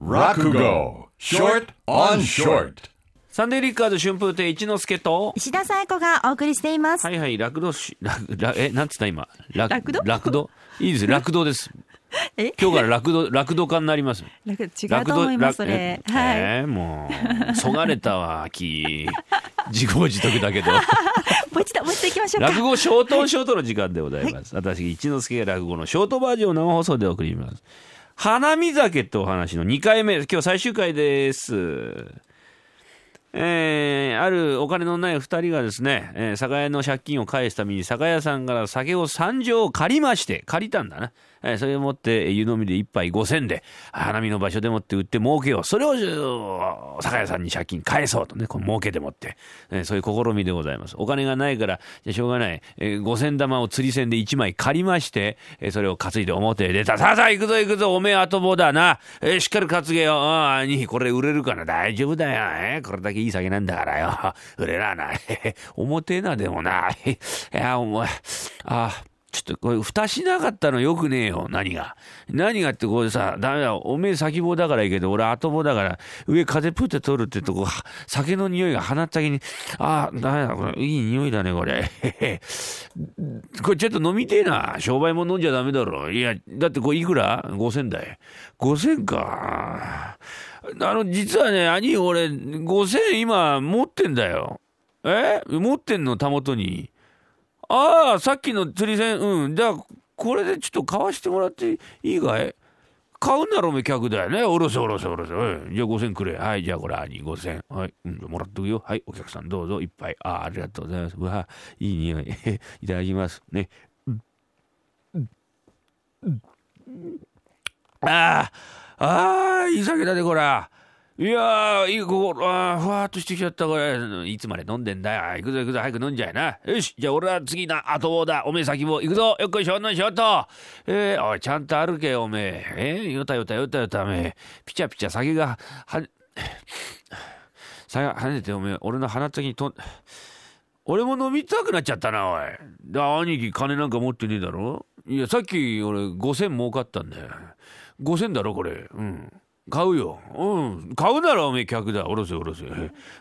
Rakugo, short on short. サンデーリッカーズ春風亭一之輔と、石田紗友子がお送りしています。はいはい、ラクドし、ララえ、なんつった今？ララクド？ラクド？いいです、ラクド？です。え？今日からラクド、ラクド化になります。なんか違うと思います、それ。えはい。えーもう、そがれたわ、き。自業自得だけど。もう一度、もう一度行きましょうか。落語ショートショートの時間でございます。私、一之輔が落語のショートバージョンを生放送で送ります。花見酒ってお話の2回目、今日最終回です。えーあるお金のない2人がですね、えー酒屋の借金を返すために酒屋さんから酒を3錠借りまして、借りたんだな。えーそれを持って湯飲みで1杯5000で、花見の場所でもって売って儲けよう。それを酒屋さんに借金返そうとね、この儲けでもって、えーそういう試みでございます。お金がないから、じゃしょうがない。えー5000玉を釣り銭で1枚借りまして、えーそれを担いで表へ出た。さあさあ行くぞ行くぞ、おめえ後棒だな。えーしっかり担げよ。ああ、兄貴これ売れるかな大丈夫だよ。えーこれだけいい酒なんだからよ。売れらない。表えなでもない。いや、お前、あっとこれ蓋しなかったのよくねえよ。何が。何がってこれさ、ダメだ。おめえ先棒だからいいけど、俺後棒だから、上風プって取るってとこ、は酒の匂いが鼻先に、あダメだ。これいい匂いだね、これ。これちょっと飲みてえな。商売も飲んじゃダメだろ。いや、だってこれいくら ?5000 だい。5000か。あの、実はね、兄、俺、5000今持ってんだよ。え？持ってんの、たもとに。ああ、さっきの釣り銭、うん。じゃあ、これでちょっと買わしてもらっていいかい？買うんならおめ客だよね。おろせおろせおろせ。おいじゃあ5000くれ。はい、じゃあこれ兄5000。はい、うん、もらっとくよ。はい、お客さんどうぞ。いっぱい。ああ、ありがとうございます。うわ、いい匂い。いただきます。ね。ああ、ああ、いい酒だね、これ。いやー、いい、ここ、あふわっとしてきちゃった、これ。いつまで飲んでんだよ。行くぞ行くぞ、早く飲んじゃいな。よし、じゃあ俺は次な、後棒だ。おめえ先も行くぞ。よっこいしょ、のしょっと。えー、おい、ちゃんと歩けよ、おめえ。えー、よたよたよたよた、おめえ。ピチャピチャ酒が、は、さが跳ねて、おめえ、俺の鼻先にとん、俺も飲みたくなっちゃったな、おい。で、兄貴、金なんか持ってねえだろ？いや、さっき俺5000儲かったんだよ。5000だろ、これ。うん。買うよ。うん。買うならおめえ客だ。おろせおろせ。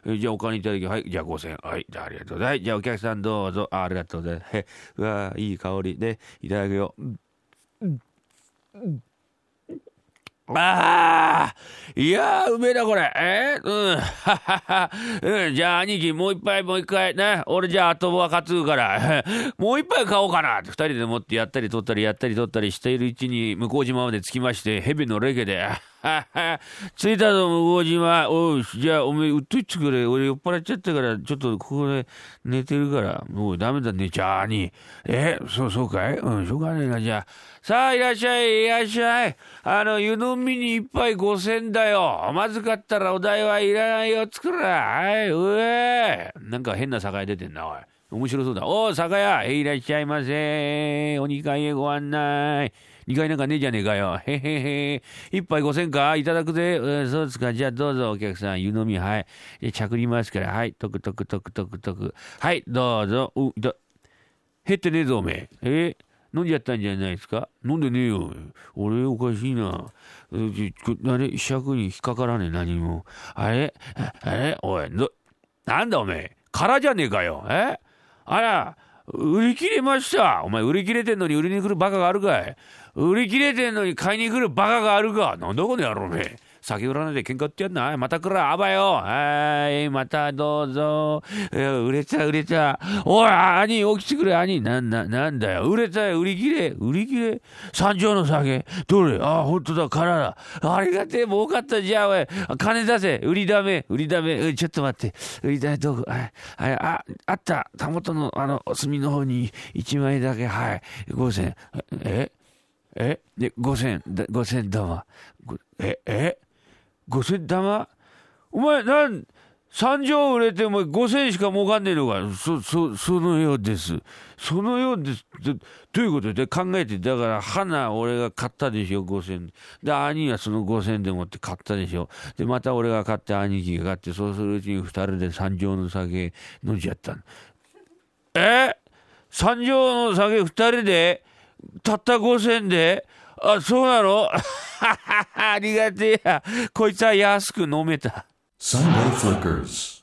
えじゃあお金いただき、はい。じゃあ5000。はい。じゃあありがとうございます。じゃあお客さんどうぞ。あありがとうございます。へうわいい香りで、いただくよ。ああいやー、うめえだ、これ。えー、うん。ははは。うん。じゃあ、兄貴、もう一杯、もう一回。ね。俺じゃあ、後は担ぐから。もう一杯買おうかな。二人でもってやったり取ったり、やったり取ったりしているうちに、向島まで着きまして、蛇のレケで。着いたぞ、向島。おう、じゃあ、おめえ、うっといてくれ。俺酔っ払っちゃったから、ちょっとここで寝てるから。もうダメだ、寝ちゃあに。え、そう、そうかい？うん、しょうがねえな、じゃあ。さあ、いらっしゃい、いらっしゃい。あの、湯飲みに一杯五千だよ。まずかったらお代はいらないよ、作ら。はい、うえ。なんか変な酒屋出てんな、おい。面白そうだ。おう、酒屋。いらっしゃいませ。お二階へご案内。二階なんかねえじゃねえかよ。へへへ。一杯五千かいただくぜ。うん、そうですか。じゃあどうぞ、お客さん。湯飲み、はい。で着りますから。はい。トクトクトクトクトク。はい、どうぞ。う、いた。減ってねえぞ、おめえ。え？飲んじゃったんじゃないですか？飲んでねえよ。俺おかしいな。えちこあれ尺に引っかからねえ、何も。あれ？あれ？おい、ど、なんだおめえ。空じゃねえかよ。え？あら、売り切れました。お前売り切れてんのに売りに来るバカがあるかい？売り切れてんのに買いに来るバカがあるか？なんだこの野郎め。酒売らないで喧嘩ってやんな。また来ら、あばよ。はい、またどうぞ。売れた、売れた。おい、兄、起きてくれ、兄。なんな、なんだよ。売れたよ、売り切れ。売り切れ三条の酒。どれあ、ほんとだ、空だ。ありがてえ、儲かった。じゃあ、おい、金出せ。売りだめ、売りだめ。ちょっと待って。売りだめ、どこはい、あ、あった。たもとの、あの、隅の方に一枚だけ。はい。五千。ええで、五千、五千玉。ごえ、え五千玉？お前、なん、三錠売れても五千しか儲かんねえのか？そ、そ、そのようです。そのようです。どどういうこと？で考えて、だから、花俺が買ったでしょ、五千。で、兄はその五千でもって買ったでしょ？で、また俺が買って、兄貴が買って、そうするうちに二人で三錠の酒飲んじゃったのえ？三錠の酒二人でたった5銭であ、そうなの？ありがてえや。こいつは安く飲めた。Sunday Flickers.